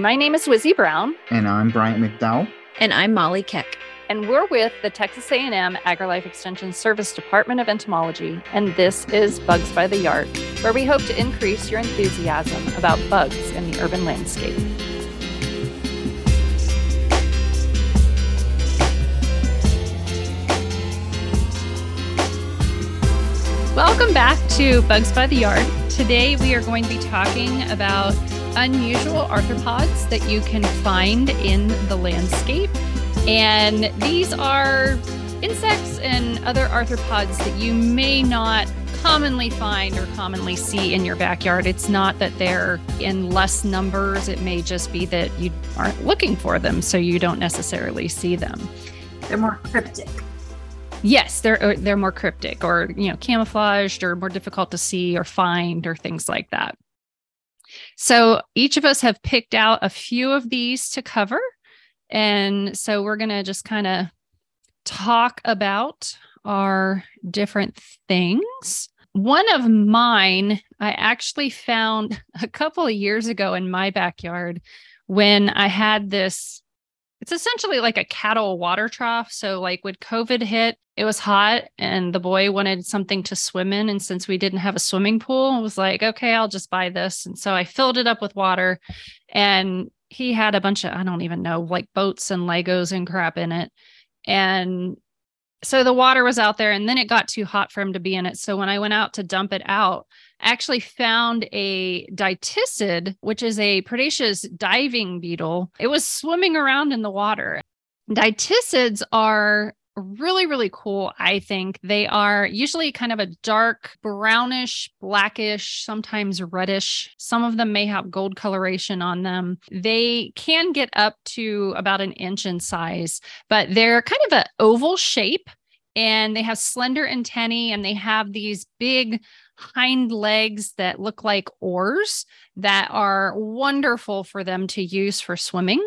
My name is Wizzie Brown. And I'm Bryant McDowell. And I'm Molly Keck. And we're with the Texas A&M AgriLife Extension Service Department of Entomology. And this is Bugs by the Yard, where we hope to increase your enthusiasm about bugs in the urban landscape. Welcome back to Bugs by the Yard. Today we are going to be talking about unusual arthropods that you can find in the landscape. And these are insects and other arthropods that you may not commonly find or commonly see in your backyard. It's not that they're in less numbers, it may just be that you aren't looking for them, so you don't necessarily see them. They're more cryptic. Yes, they're uh, they're more cryptic or you know camouflaged or more difficult to see or find or things like that. So each of us have picked out a few of these to cover. And so we're going to just kind of talk about our different things. One of mine, I actually found a couple of years ago in my backyard when I had this it's essentially like a cattle water trough. So, like when COVID hit, it was hot and the boy wanted something to swim in. And since we didn't have a swimming pool, I was like, okay, I'll just buy this. And so I filled it up with water and he had a bunch of, I don't even know, like boats and Legos and crap in it. And so the water was out there and then it got too hot for him to be in it. So when I went out to dump it out, I actually found a dytiscid, which is a predaceous diving beetle. It was swimming around in the water. Dytiscids are really, really cool. I think they are usually kind of a dark brownish, blackish, sometimes reddish. Some of them may have gold coloration on them. They can get up to about an inch in size, but they're kind of an oval shape and they have slender antennae and they have these big hind legs that look like oars that are wonderful for them to use for swimming.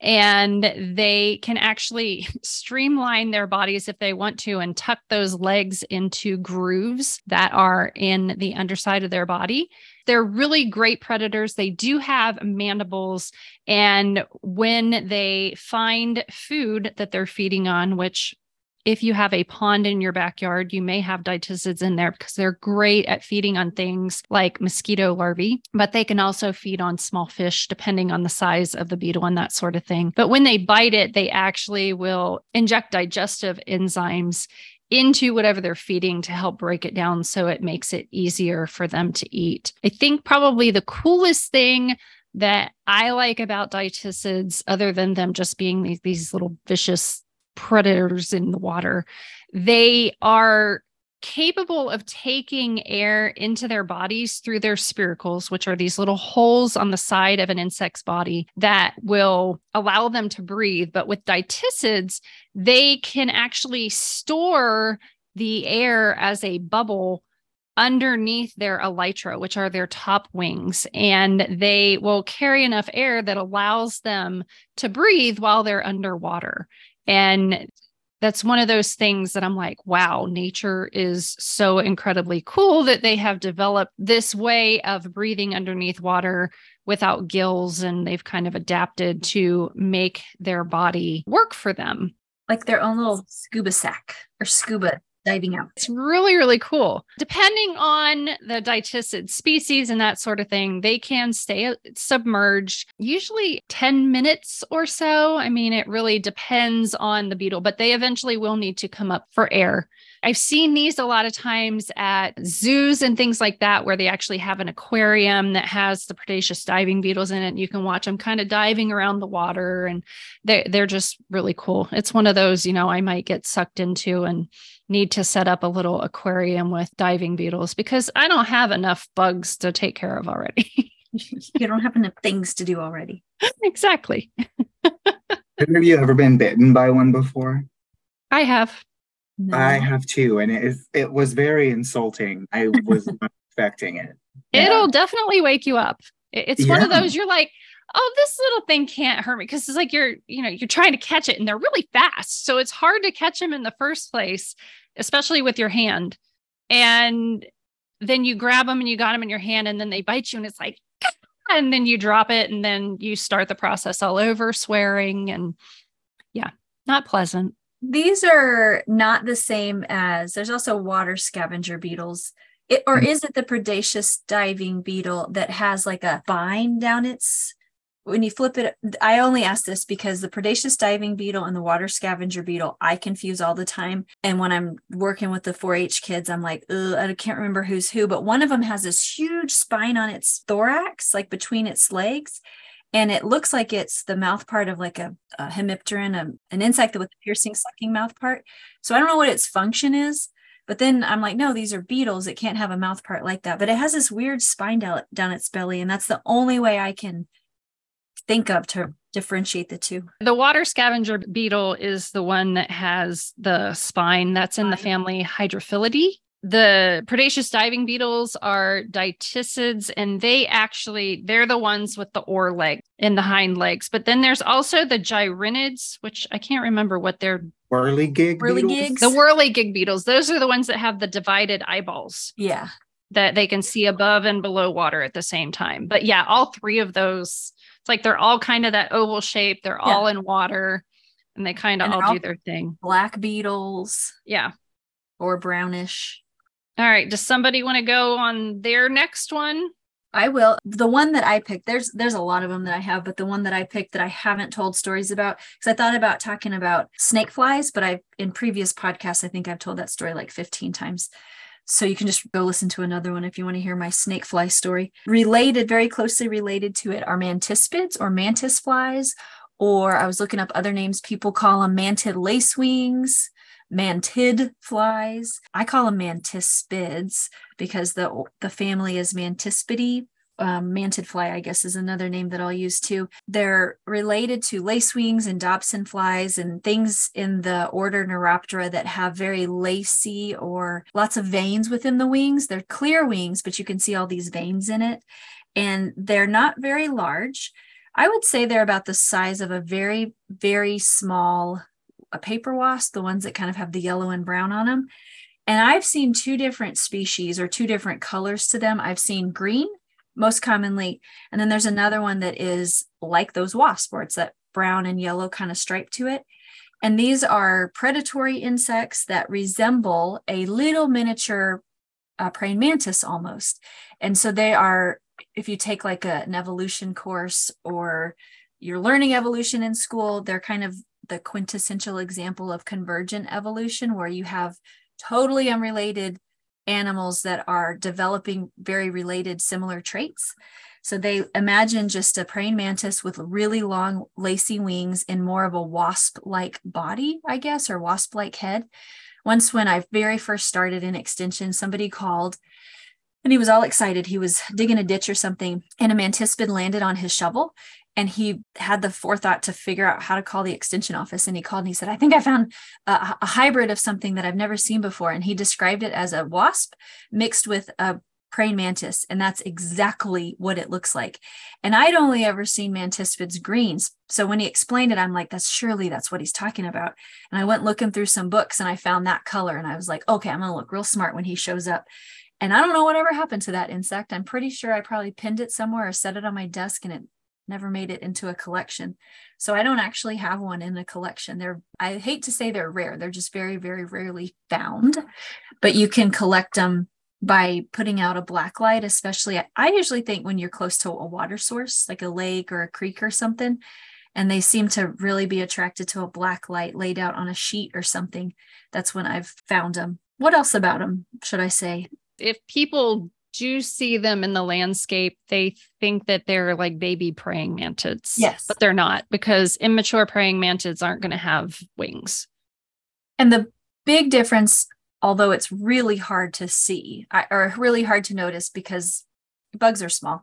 And they can actually streamline their bodies if they want to and tuck those legs into grooves that are in the underside of their body. They're really great predators. They do have mandibles. And when they find food that they're feeding on, which if you have a pond in your backyard, you may have dytiscids in there because they're great at feeding on things like mosquito larvae, but they can also feed on small fish depending on the size of the beetle and that sort of thing. But when they bite it, they actually will inject digestive enzymes into whatever they're feeding to help break it down so it makes it easier for them to eat. I think probably the coolest thing that I like about dytiscids, other than them just being these, these little vicious predators in the water. They are capable of taking air into their bodies through their spiracles, which are these little holes on the side of an insect's body that will allow them to breathe. But with dytiscids, they can actually store the air as a bubble underneath their elytra, which are their top wings, and they will carry enough air that allows them to breathe while they're underwater. And that's one of those things that I'm like, wow, nature is so incredibly cool that they have developed this way of breathing underneath water without gills. And they've kind of adapted to make their body work for them. Like their own little scuba sack or scuba diving out. It's really, really cool. Depending on the dytiscid species and that sort of thing, they can stay uh, submerged usually 10 minutes or so. I mean, it really depends on the beetle, but they eventually will need to come up for air. I've seen these a lot of times at zoos and things like that, where they actually have an aquarium that has the predaceous diving beetles in it. You can watch them kind of diving around the water, and they're, they're just really cool. It's one of those, you know, I might get sucked into and need to set up a little aquarium with diving beetles because I don't have enough bugs to take care of already. you don't have enough things to do already. exactly. have you ever been bitten by one before? I have. No. I have too, and it is it was very insulting. I was not expecting it. It'll definitely wake you up. It's yeah. one of those you're like, oh, this little thing can't hurt me because it's like you're, you know, you're trying to catch it and they're really fast. So it's hard to catch them in the first place especially with your hand. And then you grab them and you got them in your hand and then they bite you and it's like, and then you drop it and then you start the process all over swearing and yeah not pleasant These are not the same as there's also water scavenger beetles. It, or mm. is it the predaceous diving beetle that has like a vine down its when you flip it i only ask this because the predaceous diving beetle and the water scavenger beetle i confuse all the time and when i'm working with the 4-h kids i'm like i can't remember who's who but one of them has this huge spine on its thorax like between its legs and it looks like it's the mouth part of like a, a hemipteran a, an insect with a piercing sucking mouth part so i don't know what its function is but then I'm like, no, these are beetles. It can't have a mouth part like that. But it has this weird spine down, down its belly. And that's the only way I can think of to differentiate the two. the water scavenger beetle is the one that has the spine that's in the family hydrophilidae the predaceous diving beetles are dytiscids and they actually they're the ones with the oar leg and the hind legs but then there's also the gyrinids which i can't remember what they're Whirligig. Whirligigs? beetles? the whirligig beetles those are the ones that have the divided eyeballs Yeah. that they can see above and below water at the same time but yeah all three of those it's like they're all kind of that oval shape they're Yeah. all in water and they kind of all all- do their thing Black beetles yeah or brownish. all right does somebody want to go on their next one I will. The one that I picked, there's there's a lot of them that I have, but the one that I picked that I haven't told stories about, because I thought about talking about snake flies, but I in previous podcasts, I think I've told that story like 15 times. So you can just go listen to another one if you want to hear my snake fly story. Related, very closely related to it are mantispids or mantis flies, or I was looking up other names. People call them mantid lacewings, mantid flies. I call them mantispids because the the family is Mantispidae. Um, mantid fly, I guess, is another name that I'll use too. They're related to lacewings and Dobson flies and things in the order Neuroptera that have very lacy or lots of veins within the wings. They're clear wings, but you can see all these veins in it. And they're not very large. I would say they're about the size of a very, very small a paper wasp, the ones that kind of have the yellow and brown on them. And I've seen two different species or two different colors to them. I've seen green most commonly, and then there's another one that is like those wasps, where it's that brown and yellow kind of stripe to it. And these are predatory insects that resemble a little miniature uh, praying mantis almost. And so they are, if you take like a, an evolution course or you're learning evolution in school, they're kind of the quintessential example of convergent evolution, where you have totally unrelated animals that are developing very related similar traits. So they imagine just a praying mantis with really long lacy wings and more of a wasp-like body, I guess, or wasp-like head. Once when I very first started in extension, somebody called and he was all excited. He was digging a ditch or something, and a mantispid landed on his shovel. And he had the forethought to figure out how to call the extension office. And he called and he said, I think I found a, a hybrid of something that I've never seen before. And he described it as a wasp mixed with a praying mantis. And that's exactly what it looks like. And I'd only ever seen mantispids greens. So when he explained it, I'm like, that's surely that's what he's talking about. And I went looking through some books and I found that color. And I was like, okay, I'm to look real smart when he shows up. And I don't know whatever happened to that insect. I'm pretty sure I probably pinned it somewhere or set it on my desk and it never made it into a collection. So I don't actually have one in a collection. They're I hate to say they're rare. They're just very very rarely found. But you can collect them by putting out a black light, especially I usually think when you're close to a water source like a lake or a creek or something and they seem to really be attracted to a black light laid out on a sheet or something. That's when I've found them. What else about them should I say? if people do you see them in the landscape, they think that they're like baby praying mantids. Yes. But they're not because immature praying mantids aren't going to have wings. And the big difference, although it's really hard to see or really hard to notice because bugs are small,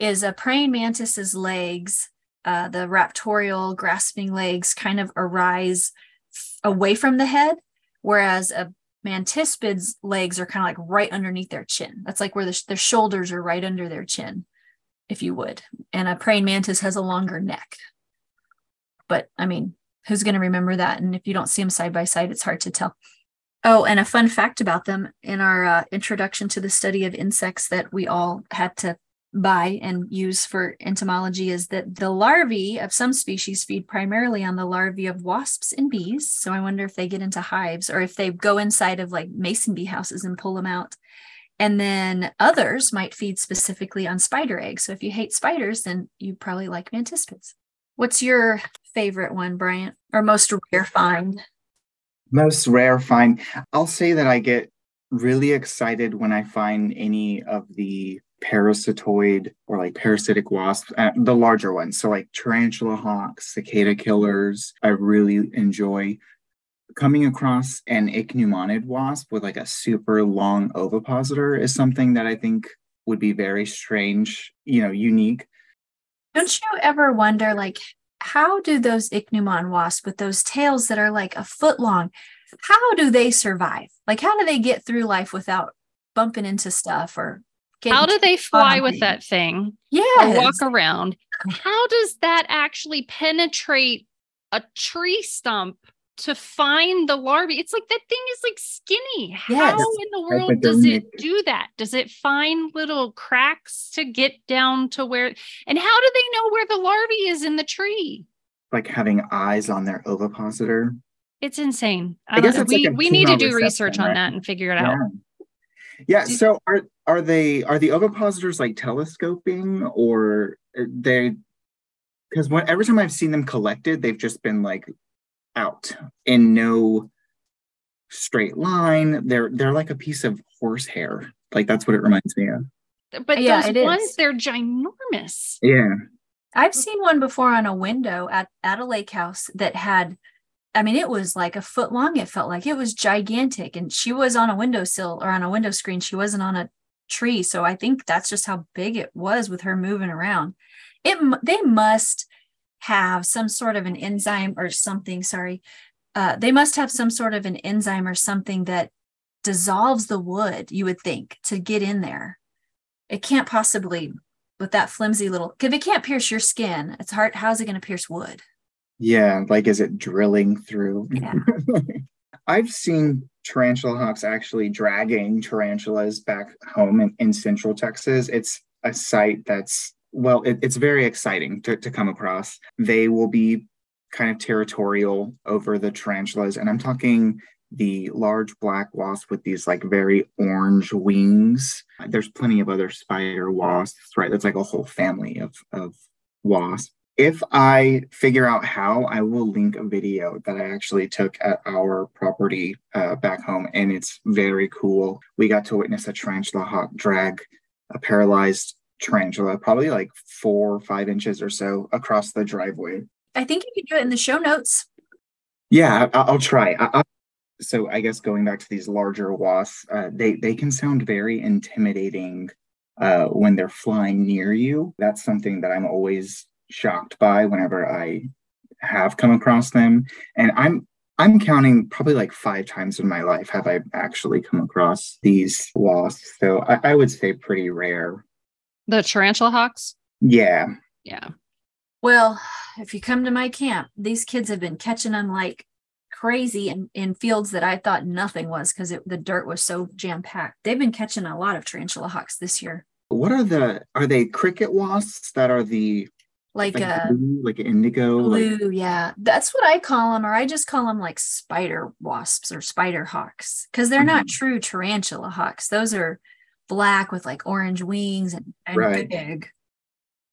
is a praying mantis's legs, uh, the raptorial grasping legs kind of arise f- away from the head, whereas a mantispid's legs are kind of like right underneath their chin. That's like where the, their shoulders are right under their chin, if you would. And a praying mantis has a longer neck. But I mean, who's going to remember that? And if you don't see them side by side, it's hard to tell. Oh, and a fun fact about them in our uh, introduction to the study of insects that we all had to by and use for entomology is that the larvae of some species feed primarily on the larvae of wasps and bees. So I wonder if they get into hives or if they go inside of like mason bee houses and pull them out. And then others might feed specifically on spider eggs. So if you hate spiders, then you probably like mantispids. What's your favorite one, Bryant, or most rare find? Most rare find. I'll say that I get really excited when I find any of the parasitoid or like parasitic wasps, uh, the larger ones. So like tarantula hawks, cicada killers, I really enjoy. Coming across an ichneumonid wasp with like a super long ovipositor is something that I think would be very strange, you know, unique. Don't you ever wonder, like, how do those ichneumon wasps with those tails that are like a foot long, how do they survive? Like, how do they get through life without bumping into stuff or how do they fly with that thing? Yeah. Walk around. How does that actually penetrate a tree stump to find the larvae? It's like that thing is like skinny. Yes. How in the world does it do that? Does it find little cracks to get down to where? And how do they know where the larvae is in the tree? Like having eyes on their ovipositor. It's insane. I, I guess we, like we need to do research on that and figure it yeah. out. Yeah. So are are they are the ovipositors like telescoping or uh, they? Because every time I've seen them collected, they've just been like out in no straight line. They're they're like a piece of horsehair. Like that's what it reminds me of. But yeah, those ones, is. they're ginormous. Yeah. I've seen one before on a window at, at a lake house that had I mean, it was like a foot long. It felt like it was gigantic. And she was on a windowsill or on a window screen. She wasn't on a tree. So I think that's just how big it was with her moving around. It they must have some sort of an enzyme or something. Sorry, uh, they must have some sort of an enzyme or something that dissolves the wood. You would think to get in there. It can't possibly with that flimsy little. If it can't pierce your skin, it's hard. How's it going to pierce wood? Yeah, like is it drilling through? Yeah. I've seen tarantula hawks actually dragging tarantulas back home in, in central Texas. It's a sight that's well, it, it's very exciting to, to come across. They will be kind of territorial over the tarantulas, and I'm talking the large black wasp with these like very orange wings. There's plenty of other spider wasps, right? That's like a whole family of of wasps if I figure out how, I will link a video that I actually took at our property uh, back home, and it's very cool. We got to witness a tarantula hawk drag a paralyzed tarantula, probably like four or five inches or so across the driveway. I think you can do it in the show notes. Yeah, I- will try. I- so I guess going back to these larger wasps, uh, they they can sound very intimidating uh, when they're flying near you. That's something that I'm always shocked by whenever I have come across them. And I'm I'm counting probably like five times in my life have I actually come across these wasps. So I, I would say pretty rare. The tarantula hawks? Yeah. Yeah. Well, if you come to my camp, these kids have been catching them like crazy in, in fields that I thought nothing was because the dirt was so jam packed. They've been catching a lot of tarantula hawks this year. What are the are they cricket wasps that are the like, like a blue, like indigo blue like... yeah that's what i call them or i just call them like spider wasps or spider hawks because they're mm-hmm. not true tarantula hawks those are black with like orange wings and, and right. big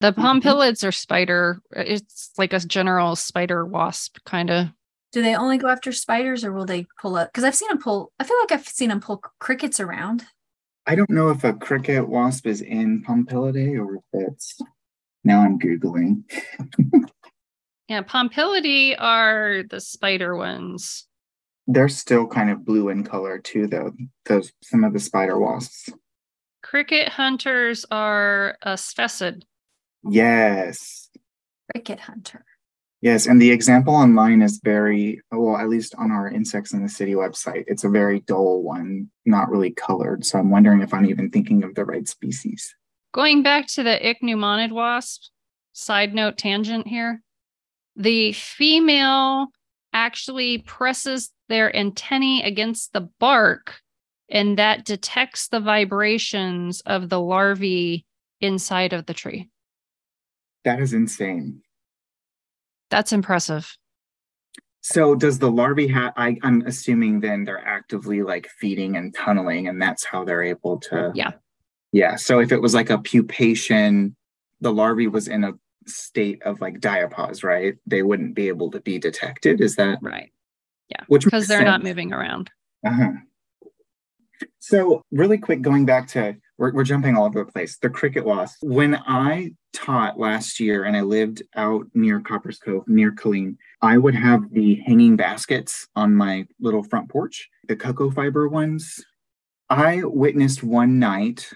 the mm-hmm. pompilids are spider it's like a general spider wasp kind of do they only go after spiders or will they pull up because i've seen them pull i feel like i've seen them pull crickets around i don't know if a cricket wasp is in pompilidae or if it's now I'm Googling. yeah, Pompilidae are the spider ones. They're still kind of blue in color too, though. Those some of the spider wasps. Cricket hunters are a sphecid. Yes. Cricket hunter. Yes, and the example online is very well, at least on our Insects in the City website, it's a very dull one, not really colored. So I'm wondering if I'm even thinking of the right species. Going back to the ichneumonid wasp, side note tangent here. The female actually presses their antennae against the bark and that detects the vibrations of the larvae inside of the tree. That is insane. That's impressive. So does the larvae have I'm assuming then they're actively like feeding and tunneling, and that's how they're able to Yeah. Yeah. So if it was like a pupation, the larvae was in a state of like diapause, right? They wouldn't be able to be detected. Is that Right. Yeah. Which Because they're not moving around. Uh-huh. So, really quick, going back to we're, we're jumping all over the place. The cricket wasp. When I taught last year and I lived out near Copperas Cove, near Killeen, I would have the hanging baskets on my little front porch, the cocoa fiber ones. I witnessed one night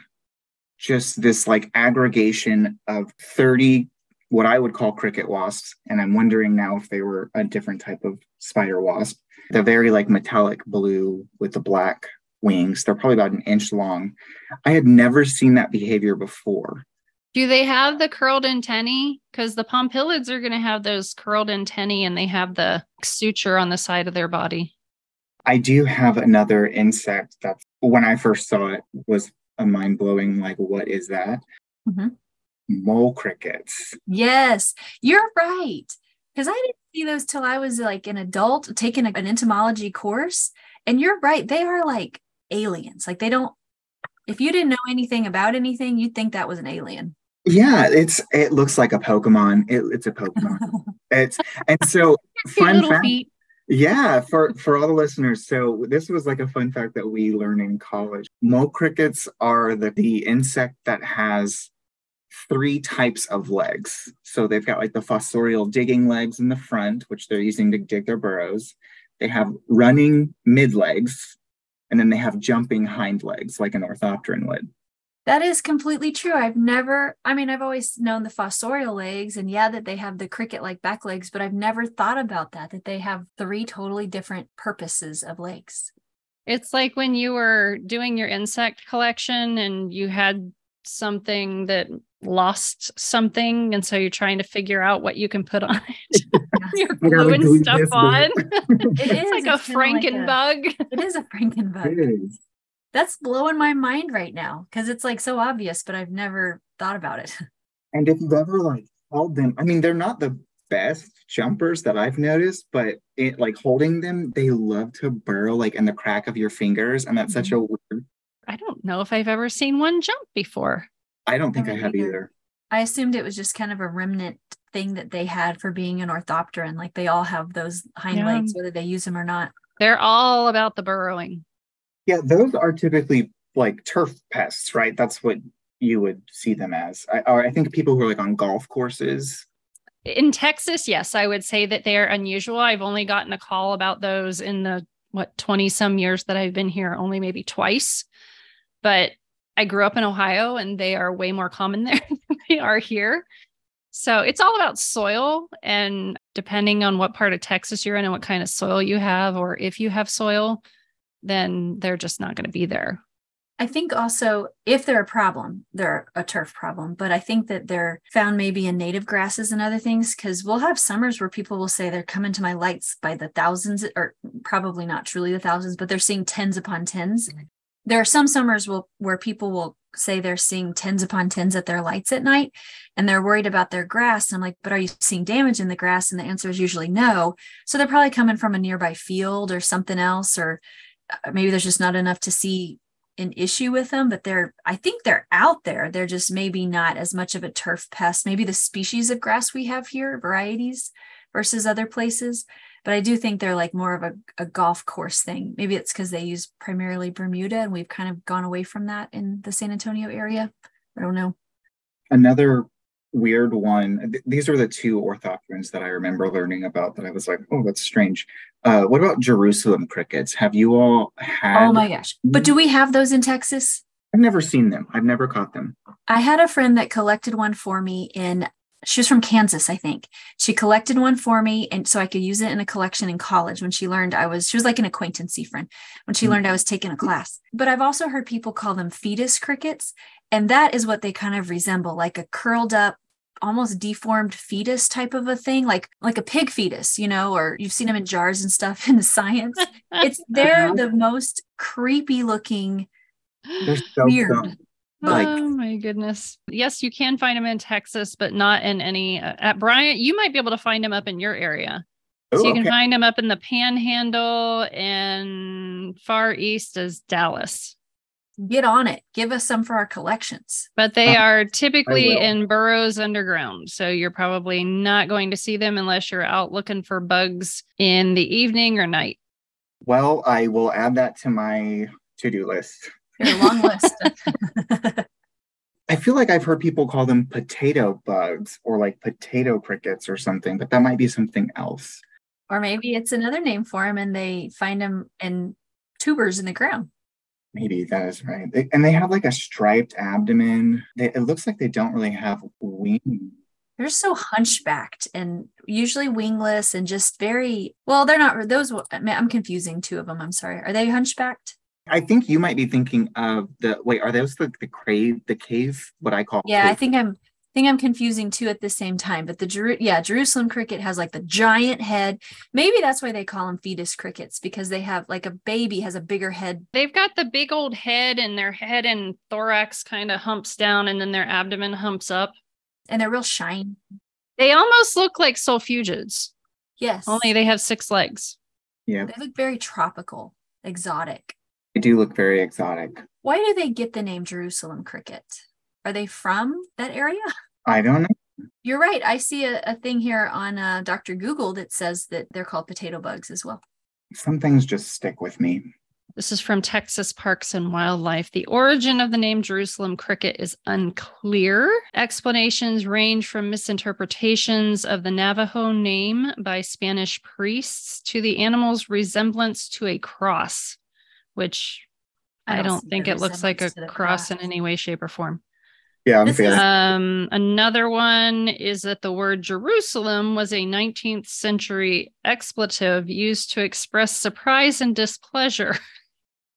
just this like aggregation of 30 what I would call cricket wasps. And I'm wondering now if they were a different type of spider wasp. They're very like metallic blue with the black wings. They're probably about an inch long. I had never seen that behavior before. Do they have the curled antennae? Because the pompilids are going to have those curled antennae and they have the suture on the side of their body. I do have another insect that when I first saw it was a mind blowing, like, what is that? Mhm. Mole crickets. Yes, you're right. Because I didn't see those till I was like an adult taking an entomology course. And you're right. They are like aliens. Like they don't, if you didn't know anything about anything, you'd think that was an alien. Yeah, it's it looks like a Pokemon. It, it's a Pokemon. it's and so fun little fact. feet. Yeah, for for all the listeners. So this was like a fun fact that we learned in college. Mole crickets are the, the insect that has three types of legs. So they've got like the fossorial digging legs in the front, which they're using to dig their burrows. They have running mid legs, and then they have jumping hind legs, like an orthopteran would. That is completely true. I've never, I mean, I've always known the fossorial legs and yeah, that they have the cricket like back legs, but I've never thought about that, that they have three totally different purposes of legs. It's like when you were doing your insect collection and you had something that lost something. And so you're trying to figure out what you can put on it. you're gluing stuff on. It it's like it's kinda like a- Frankenbug. It is a Frankenbug. It is. That's blowing my mind right now because it's like so obvious, but I've never thought about it. And if you've ever like held them, I mean, they're not the best jumpers that I've noticed, but it like holding them, they love to burrow like in the crack of your fingers. And that's such mm-hmm. a weird, I don't know if I've ever seen one jump before. I don't think I haven't have either. either. I assumed it was just kind of a remnant thing that they had for being an orthopteran. Like they all have those hind Yeah. legs, whether they use them or not. They're all about the burrowing. Yeah, those are typically like turf pests, right? That's what you would see them as. I, or I think people who are like on golf courses. In Texas, yes, I would say that they are unusual. I've only gotten a call about those in the what 20 some years that I've been here, only maybe twice. But I grew up in Ohio and they are way more common there than they are here. So it's all about soil. And depending on what part of Texas you're in and what kind of soil you have, or if you have soil, then they're just not going to be there. I think also if they're a problem, they're a turf problem, but I think that they're found maybe in native grasses and other things because we'll have summers where people will say they're coming to my lights by the thousands, or probably not truly the thousands, but they're seeing tens upon tens. Mm-hmm. There are some summers will, where people will say they're seeing tens upon tens at their lights at night and they're worried about their grass. And I'm like, but are you seeing damage in the grass? And the answer is usually no. So they're probably coming from a nearby field or something else, or Uh, maybe there's just not enough to see an issue with them, but they're, I think they're out there. They're just maybe not as much of a turf pest. Maybe the species of grass we have here, varieties versus other places. But I do think they're like more of a, a golf course thing. Maybe it's because they use primarily Bermuda and we've kind of gone away from that in the San Antonio area. I don't know. Another weird one. th- these are the two orthopterans that I remember learning about that I was like, oh, that's strange. Uh, what about Jerusalem crickets? Have you all had? Oh my gosh. But do we have those in Texas? I've never seen them. I've never caught them. I had a friend that collected one for me in she was from Kansas, I think. She collected one for me and so I could use it in a collection in college when she learned I was she was like an acquaintancy friend when she Mhm. learned I was taking a class. But I've also heard people call them fetus crickets and that is what they kind of resemble like a curled up almost deformed fetus type of a thing like like a pig fetus, you know, or you've seen them in jars and stuff in science. It's they're Uh-huh. the most creepy looking They're so Weird. dumb. Like- oh my goodness. Yes, you can find them in Texas, but not in any. Uh, at Bryant, you might be able to find them up in your area. So Oh, you can okay. find them up in the Panhandle and far east is Dallas. Get on it. Give us some for our collections. But they Uh, are typically in burrows underground. So you're probably not going to see them unless you're out looking for bugs in the evening or night. Well, I will add that to my to-do list. Your long list. I feel like I've heard people call them potato bugs or like potato crickets or something, but that might be something else. or maybe it's another name for them and they find them in tubers in the ground. Maybe that is right. They- and they have like a striped abdomen. They, it looks like they don't really have wings. They're so hunchbacked and usually wingless and just very well. They're not those. I mean, I'm confusing two of them. I'm sorry. Are they hunchbacked? I think you might be thinking of the wait, are those the the crave the cave? What I call Yeah, I think I'm think I'm confusing two at the same time. But the Jeru- yeah Jerusalem cricket has like the giant head. Maybe that's why they call them fetus crickets because they have like a baby has a bigger head. They've got the big old head, and their head and thorax kind of humps down, and then their abdomen humps up. And they're real shiny. They almost look like solifugids, Yes. only they have six legs. yeah, they look very tropical, exotic. They do look very exotic. Why do they get the name Jerusalem cricket? Are they from that area? I don't know. You're right. I see a, a thing here on uh, Dr. Google that says that they're called potato bugs as well. Some things just stick with me. This is from Texas Parks and Wildlife. The origin of the name Jerusalem cricket is unclear. Explanations range from misinterpretations of the Navajo name by Spanish priests to the animal's resemblance to a cross, which I, don't, see think it looks like a resemblance to the cross in any way, shape, or form. Yeah, I'm feeling Um, another one is that the word Jerusalem was a 19th century expletive used to express surprise and displeasure.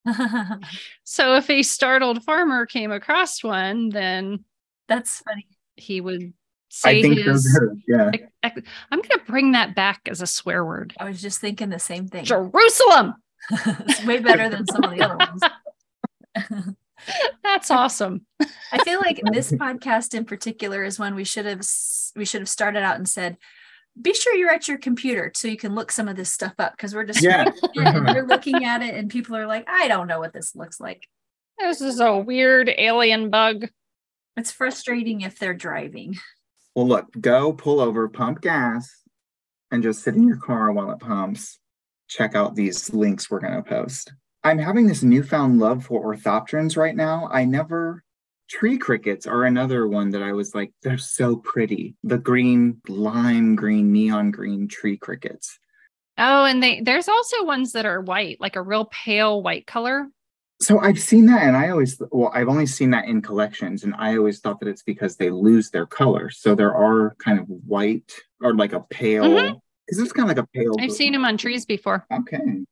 So if a startled farmer came across one, then That's funny. he would say I think his. are yeah. I'm going to bring that back as a swear word. I was just thinking the same thing. Jerusalem. It's way better than some of the other ones. That's awesome. I feel like this podcast in particular is one we should have we should have started out and said, be sure you're at your computer so you can look some of this stuff up because we're just yeah. you're looking at it and people are like, I don't know what this looks like. This is a weird alien bug. It's frustrating if they're driving. Well, look, go pull over, pump gas, and just sit in your car while it pumps. Check out these links we're going to post. I'm having this newfound love for orthopterans right now. I never. Tree crickets are another one that I was like, they're so pretty. The green, lime green, neon green tree crickets. Oh, and they there's also ones that are white, like a real pale white color. So I've seen that, and I always, well, I've only seen that in collections, and I always thought that it's because they lose their color. So there are kind of white or like a pale, Mhm. Because it's kind of like a pale. I've seen them on trees before. Okay.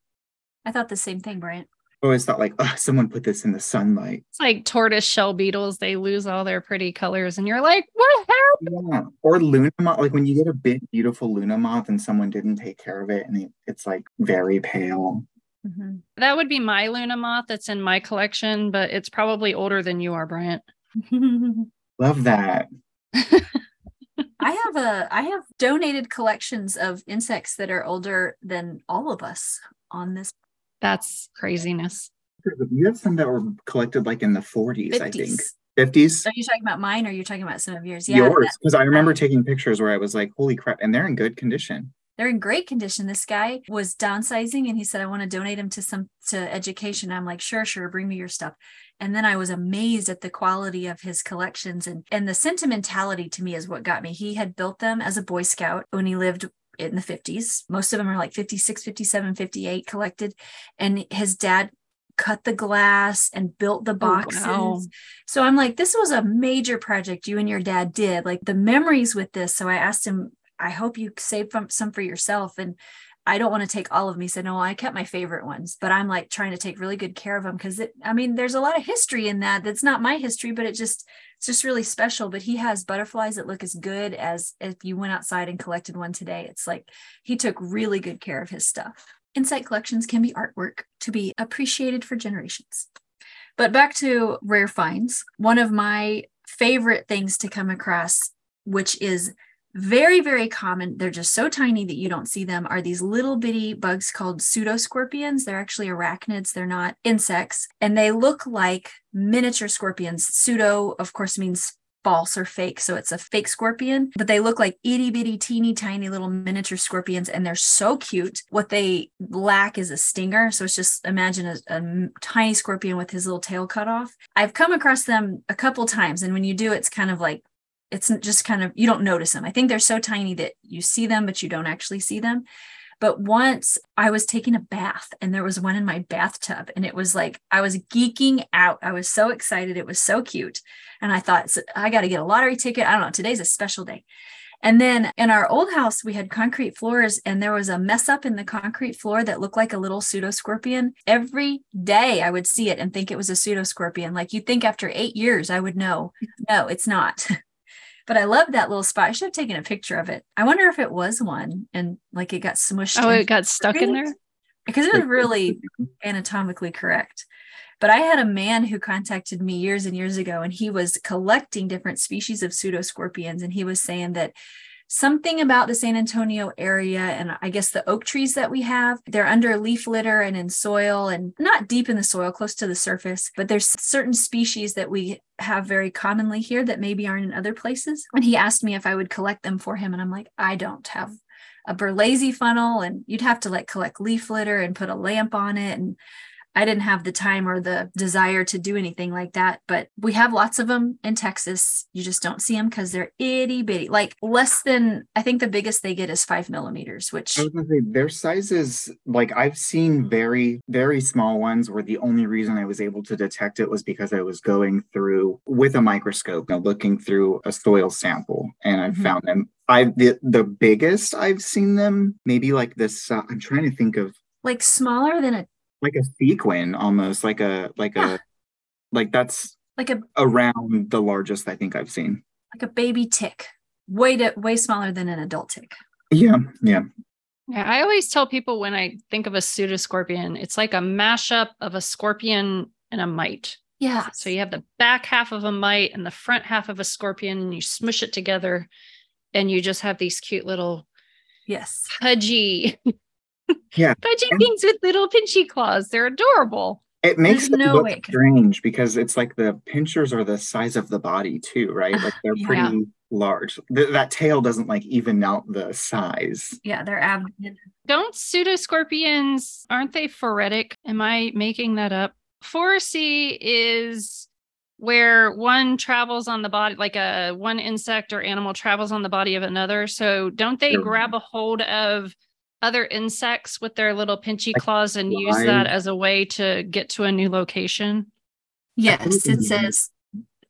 I thought the same thing, Bryant. I always thought like, oh, someone put this in the sunlight. It's like tortoise shell beetles. They lose all their pretty colors, and you're like, what happened? Yeah. Or Luna moth, like when you get a big, beautiful Luna moth and someone didn't take care of it, and it, it's like very pale. Mhm. That would be my Luna moth that's in my collection, but it's probably older than you are, Bryant. Love that. I have a I have donated collections of insects that are older than all of us on this That's craziness. You have some that were collected like in the 40s, I think. 50s. 50s. Are you talking about mine or are you talking about some of yours? Yeah, Yours. Because I remember taking pictures where I was like, holy crap. And they're in good condition. They're in great condition. This guy was downsizing and he said, I want to donate him to some to education. I'm like, sure, sure, bring me your stuff. And then I was amazed at the quality of his collections and and the sentimentality to me is what got me. He had built them as a Boy Scout when he lived in the 50s. Most of them are like 56, 57, 58 collected. And his dad cut the glass and built the oh, boxes. wow. So I'm like, this was a major project you and your dad did. Like the memories with this. So I asked him, I hope you save some for yourself. And I don't want to take all of. He said, No, I kept my favorite ones, but I'm like trying to take really good care of them because it, I mean, there's a lot of history in that. That's not my history, but it just, it's just really special. But he has butterflies that look as good as if you went outside and collected one today. It's like he took really good care of his stuff. Insight collections can be artwork to be appreciated for generations. But back to rare finds. One of my favorite things to come across, which is very, very common. They're just so tiny that you don't see them. Are these little bitty bugs called pseudoscorpions? They're actually arachnids, they're not insects. And they look like miniature scorpions. Pseudo, of course, means false or fake. So it's a fake scorpion, but they look like itty bitty, teeny tiny little miniature scorpions and they're so cute. What they lack is a stinger. So it's just imagine a, a, tiny scorpion with his little tail cut off. I've come across them a couple times. And when you do, it's kind of like it's just kind of you don't notice them. I think they're so tiny that you see them, but you don't actually see them. But once I was taking a bath and there was one in my bathtub, and it was like I was geeking out. I was so excited. It was so cute. And I thought, I got to get a lottery ticket. I don't know. Today's a special day. And then in our old house, we had concrete floors, and there was a mess up in the concrete floor that looked like a little pseudo scorpion. Every day I would see it and think it was a pseudo scorpion. Like you'd think after eight years, I would know. No, it's not. But I love that little spot. I should have taken a picture of it. I wonder if it was one and like it got smushed. Oh, it got stuck in there? Because it was really anatomically correct. But I had a man who contacted me years and years ago, and he was collecting different species of pseudoscorpions. And he was saying that something about the San Antonio area and I guess the oak trees that we have. They're under leaf litter and in soil and not deep in the soil, close to the surface, but there's certain species that we have very commonly here that maybe aren't in other places. And he asked me if I would collect them for him. And I'm like, I don't have a Berlese funnel and you'd have to like collect leaf litter and put a lamp on it and I didn't have the time or the desire to do anything like that. But we have lots of them in Texas. You just don't see them because they're itty bitty, like less than, I think the biggest they get is five millimeters, which I was gonna say their sizes, like I've seen very, very small ones where the only reason I was able to detect it was because I was going through with a microscope, you know, looking through a soil sample and I mm-hmm. found them. I the, the biggest I've seen them maybe like this. Uh, I'm trying to think of like smaller than a like a sequin almost like a like yeah. a like that's like a around the largest I think I've seen. Like a baby tick, way to, way smaller than an adult tick. Yeah, yeah. Yeah, I always tell people when I think of a pseudoscorpion, it's like a mashup of a scorpion and a mite. Yeah. So you have the back half of a mite and the front half of a scorpion, and you smush it together, and you just have these cute little yes pudgy yeah. Fudgy things with little pinchy claws. They're adorable. It makes There's it no look way. strange because it's like the pinchers are the size of the body too right? Like they're pretty large. Th- that tail doesn't like even out the size. Yeah they're abdomen don't pseudoscorpions aren't they phoretic? Am i making that up? Phoracy is where one travels on the body like a one insect or animal travels on the body of another. So don't they grab a hold of other insects with their little pinchy claws and use that as a way to get to a new location? Yes, it says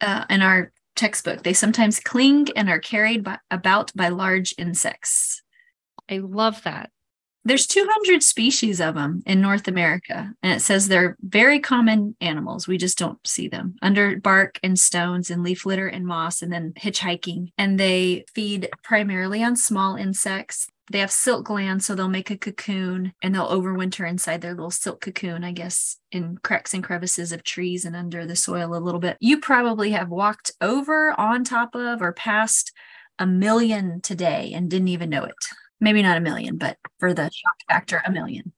uh, in our textbook they sometimes cling and are carried by, about by large insects. I love that. There's 200 species of them in North America, and it says they're very common animals. We just don't see them under bark and stones and leaf litter and moss, and then hitchhiking. And they feed primarily on small insects. They have silk glands, so they'll make a cocoon and they'll overwinter inside their little silk cocoon, I guess, in cracks and crevices of trees and under the soil a little bit. You probably have walked over, on top of, or past a million today and didn't even know it. Maybe not a million, but for the shock factor, a million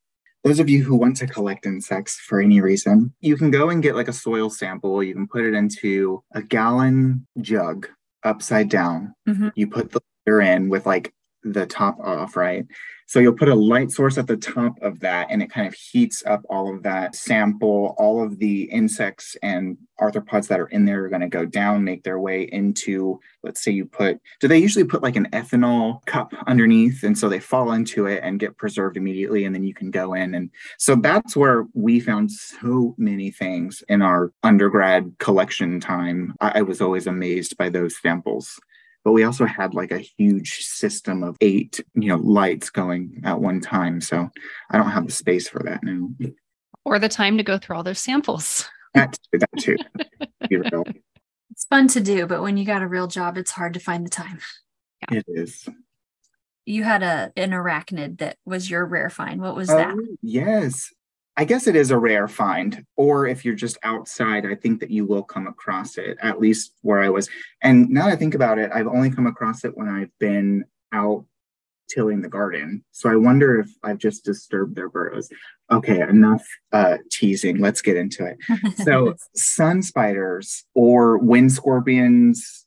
those of you who want to collect insects for any reason, you can go and get like a soil sample. You can put it into a gallon jug upside down. Mm-hmm. You put the litter in with like the top off, right? So you'll put a light source at the top of that and it kind of heats up all of that sample. All of the insects and arthropods that are in there are going to go down, make their way into, let's say you put, do they usually put like an ethanol cup underneath? And so they fall into it and get preserved immediately. And then you can go in. And so that's where we found so many things in our undergrad collection time. I, I was always amazed by those samples but we also had like a huge system of eight you know lights going at one time. So i don't have the space for that now. Or the time to go through all those samples. That too, that too. it's fun to do but when you got a real job it's hard to find the time. Yeah. it is. You had a an arachnid that was your rare find. What was oh, that? oh, yes I guess it is a rare find. Or if you're just outside, I think that you will come across it, at least where I was. And now that I think about it, I've only come across it when I've been out tilling the garden. So I wonder if I've just disturbed their burrows. Okay, enough uh, teasing. Let's get into it. So, sun spiders or wind scorpions,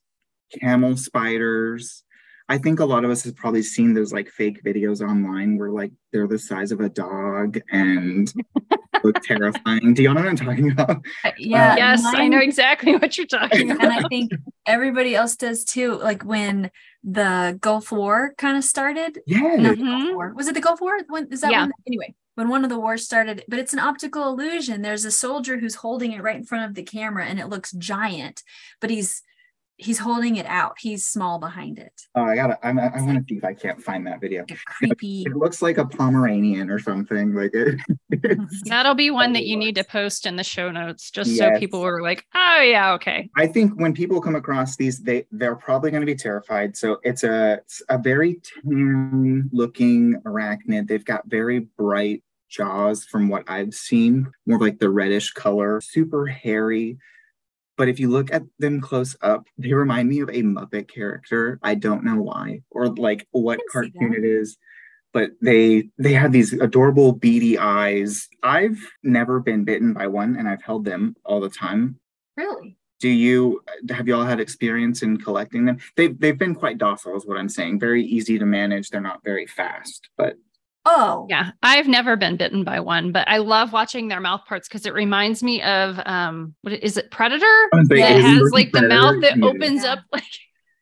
camel spiders. I think a lot of us have probably seen those like fake videos online where like they're the size of a dog and look terrifying. Do y'all know what I'm talking about? Uh, yeah. Uh, yes, mine- I know exactly what you're talking about. and I think everybody else does too. Like when the Gulf War kind of started. Yeah. Not the Mhm. Was it the Gulf War? When is that Yeah. one? Anyway, when one of the wars started, but it's an optical illusion. There's a soldier who's holding it right in front of the camera and it looks giant, but he's he's holding it out. He's small behind it. Oh, I gotta. I'm, I want to see if I can't find that video. Like creepy. It looks like a Pomeranian or something. Like it. That'll be one that you need to post in the show notes just Yes. so people are like, oh, yeah, okay. I think when people come across these, they they're probably going to be terrified. So it's a it's a very tan looking arachnid. They've got very bright jaws from what I've seen, more like the reddish color, super hairy. But if you look at them close up, they remind me of a Muppet character. I don't know why or like what cartoon it is. But they they have these adorable beady eyes. I've never been bitten by one, and I've held them all the time Really? do you have you all had experience in collecting them they've, they've been quite docile is what i'm saying very easy to manage they're not very fast but Oh, Yeah, I've never been bitten by one, but I love watching their mouth parts because it reminds me of um, what is it, Predator? was like, That is has it like the mouth that Yeah. opens Yeah. up like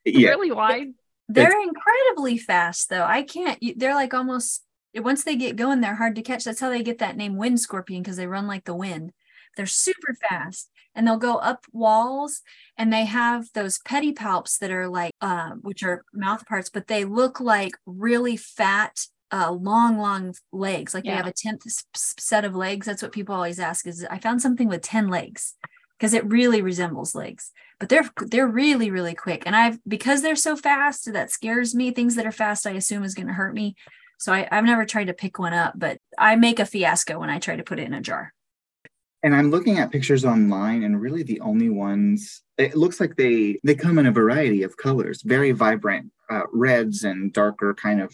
yeah really wide. they're incredibly fast though. I can't. They're like almost. Once they get going, they're hard to catch. That's how they get that name, wind scorpion, because they run like the wind. They're super fast, and they'll go up walls. And they have those pedipalps that are like, uh, which are mouth parts, but they look like really fat uh, long, long legs. Like they have a tenth s- s- set of legs. That's what people always ask. Is I found something with ten legs because it really resembles legs. But they're they're really really quick, and I've because they're so fast that scares me. Things that are fast, I assume, is going to hurt me. So I, I've never tried to pick one up, but I make a fiasco when I try to put it in a jar. and i'm looking at pictures online and really the only ones it looks like they they come in a variety of colors very vibrant uh, reds and darker kind of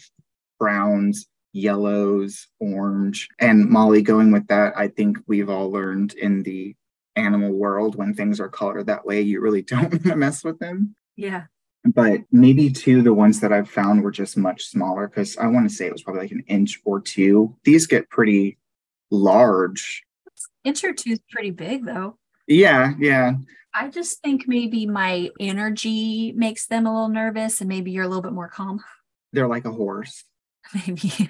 browns yellows orange and molly going with that i think we've all learned in the animal world when things are colored that way you really don't want to mess with them Yeah. but maybe two the ones that i've found were just much smaller because i want to say it was probably like an inch or two these get pretty large Inch or two is pretty big though. yeah yeah I just think maybe my energy makes them a little nervous, and maybe you're a little bit more calm. they're like a horse Maybe.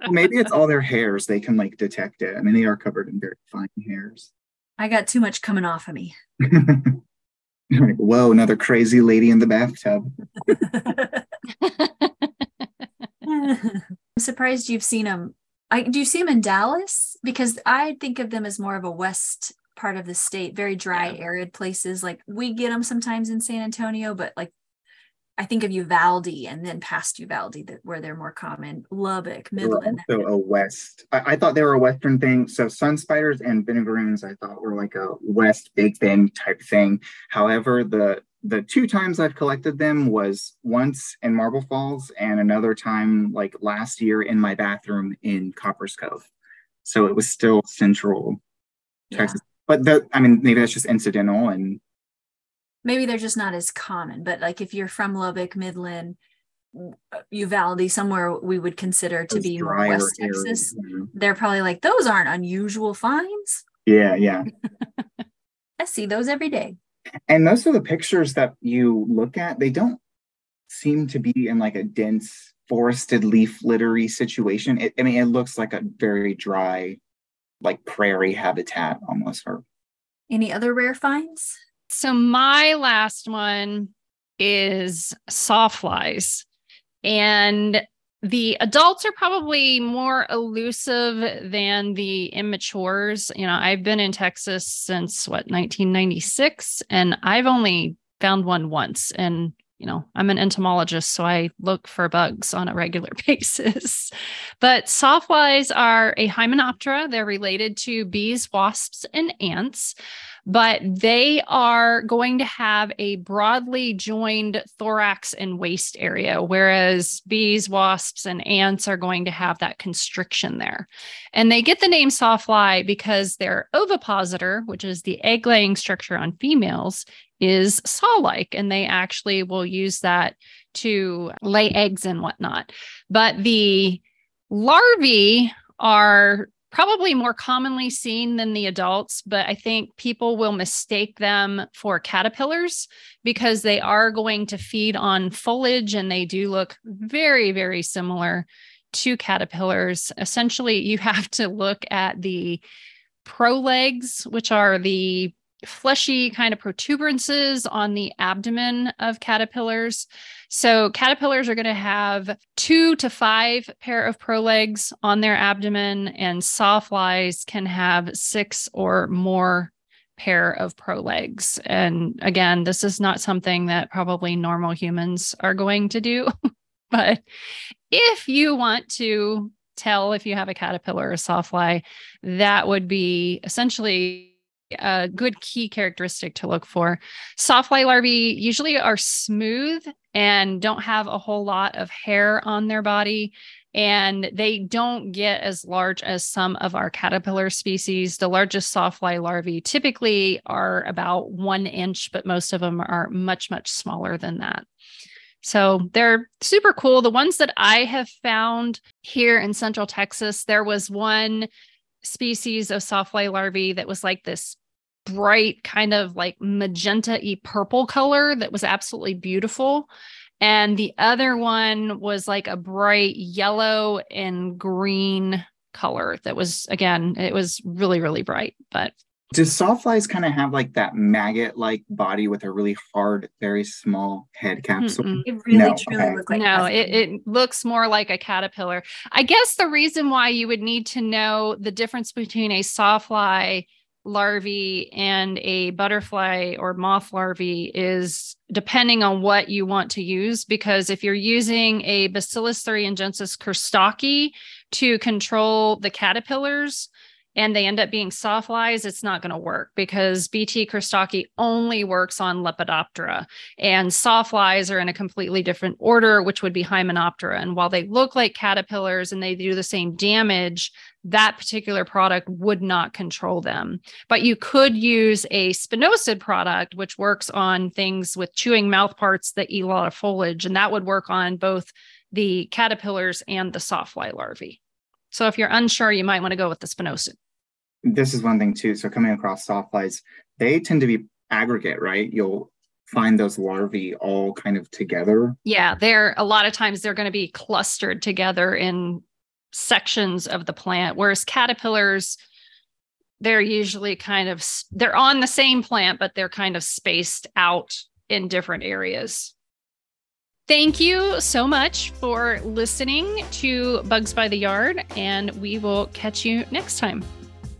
well, maybe it's all their hairs they can like detect it i mean they are covered in very fine hairs I got too much coming off of me. Like whoa another crazy lady in the bathtub I'm surprised you've seen them. I do you see them in Dallas? Because I think of them as more of a west part of the state, very dry, arid places. Like we get them sometimes in San Antonio, but like I think of Uvalde and then past Uvalde that where they're more common. Lubbock, Midland. also a west I, I thought they were a western thing so sun spiders and vinegaroons i thought were like a west big bend type thing however the the two times i've collected them was once in marble falls and another time like last year in my bathroom in copperas cove so it was still central Yeah. texas but the i mean maybe that's just incidental and Maybe they're just not as common, but like if you're from Lubbock, Midland, uh, Uvalde, somewhere we would consider to those be more West areas, Texas, they're probably like, those aren't unusual finds. yeah yeah I see those every day. And most of the pictures that you look at, they don't seem to be in like a dense forested leaf littery situation. It, I mean, it looks like a very dry, like prairie habitat almost. Or Any other rare finds? So my last one is sawflies. And the adults are probably more elusive than the immatures. You know, I've been in Texas since what 1996 and I've only found one once and you know, I'm an entomologist, so I look for bugs on a regular basis. but sawflies are a hymenoptera. They're related to bees, wasps, and ants but they are going to have a broadly joined thorax and waist area, whereas bees, wasps, and ants are going to have that constriction there. And they get the name sawfly because their ovipositor, which is the egg laying structure on females, is saw like, and they actually will use that to lay eggs and whatnot. But the larvae are probably more commonly seen than the adults, but I think people will mistake them for caterpillars because they are going to feed on foliage and they do look very, very similar to caterpillars. Essentially, you have to look at the prolegs, which are the fleshy kind of protuberances on the abdomen of caterpillars. So, caterpillars are going to have two to five pair of prolegs on their abdomen, and sawflies can have six or more pair of prolegs. And again, this is not something that probably normal humans are going to do. but if you want to tell if you have a caterpillar or a sawfly, that would be essentially a good key characteristic to look for. Sawfly larvae usually are smooth and don't have a whole lot of hair on their body. And they don't get as large as some of our caterpillar species. The largest sawfly larvae typically are about one inch, but most of them are much, much smaller than that. So they're super cool. The ones that I have found here in Central Texas, there was one species of sawfly larvae that was like this bright kind of like magenta y purple color that was absolutely beautiful. And the other one was like a bright yellow and green color that was, again, it was really, really bright. But do sawflies kind of have like that maggot like body with a really hard, very small head capsule? Mm-mm. It really no. truly okay. like No, it, it looks more like a caterpillar. I guess the reason why you would need to know the difference between a sawfly larvae and a butterfly or moth larvae is depending on what you want to use. Because if you're using a Bacillus thuringiensis kurstaki to control the caterpillars, and they end up being sawflies, it's not going to work because BT kurstaki only works on Lepidoptera. And sawflies are in a completely different order, which would be Hymenoptera. And while they look like caterpillars and they do the same damage, that particular product would not control them. But you could use a spinosad product, which works on things with chewing mouth parts that eat a lot of foliage, and that would work on both the caterpillars and the sawfly larvae. So if you're unsure, you might want to go with the spinosad this is one thing too. So coming across sawflies, they tend to be aggregate, right? You'll find those larvae all kind of together. Yeah, they're a lot of times they're going to be clustered together in sections of the plant, whereas caterpillars they're usually kind of they're on the same plant but they're kind of spaced out in different areas. Thank you so much for listening to Bugs by the Yard and we will catch you next time.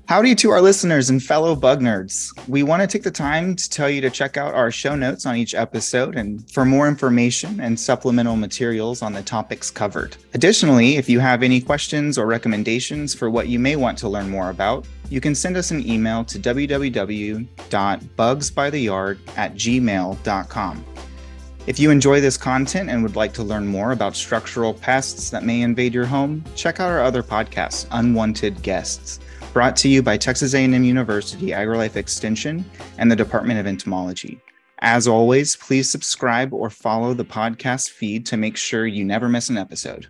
Howdy to our listeners and fellow bug nerds. We want to take the time to tell you to check out our show notes on each episode and for more information and supplemental materials on the topics covered. Additionally, if you have any questions or recommendations for what you may want to learn more about, you can send us an email to www.bugsbytheyard at gmail.com. If you enjoy this content and would like to learn more about structural pests that may invade your home, check out our other podcast, Unwanted Guests brought to you by Texas A&M University AgriLife Extension and the Department of Entomology. As always, please subscribe or follow the podcast feed to make sure you never miss an episode.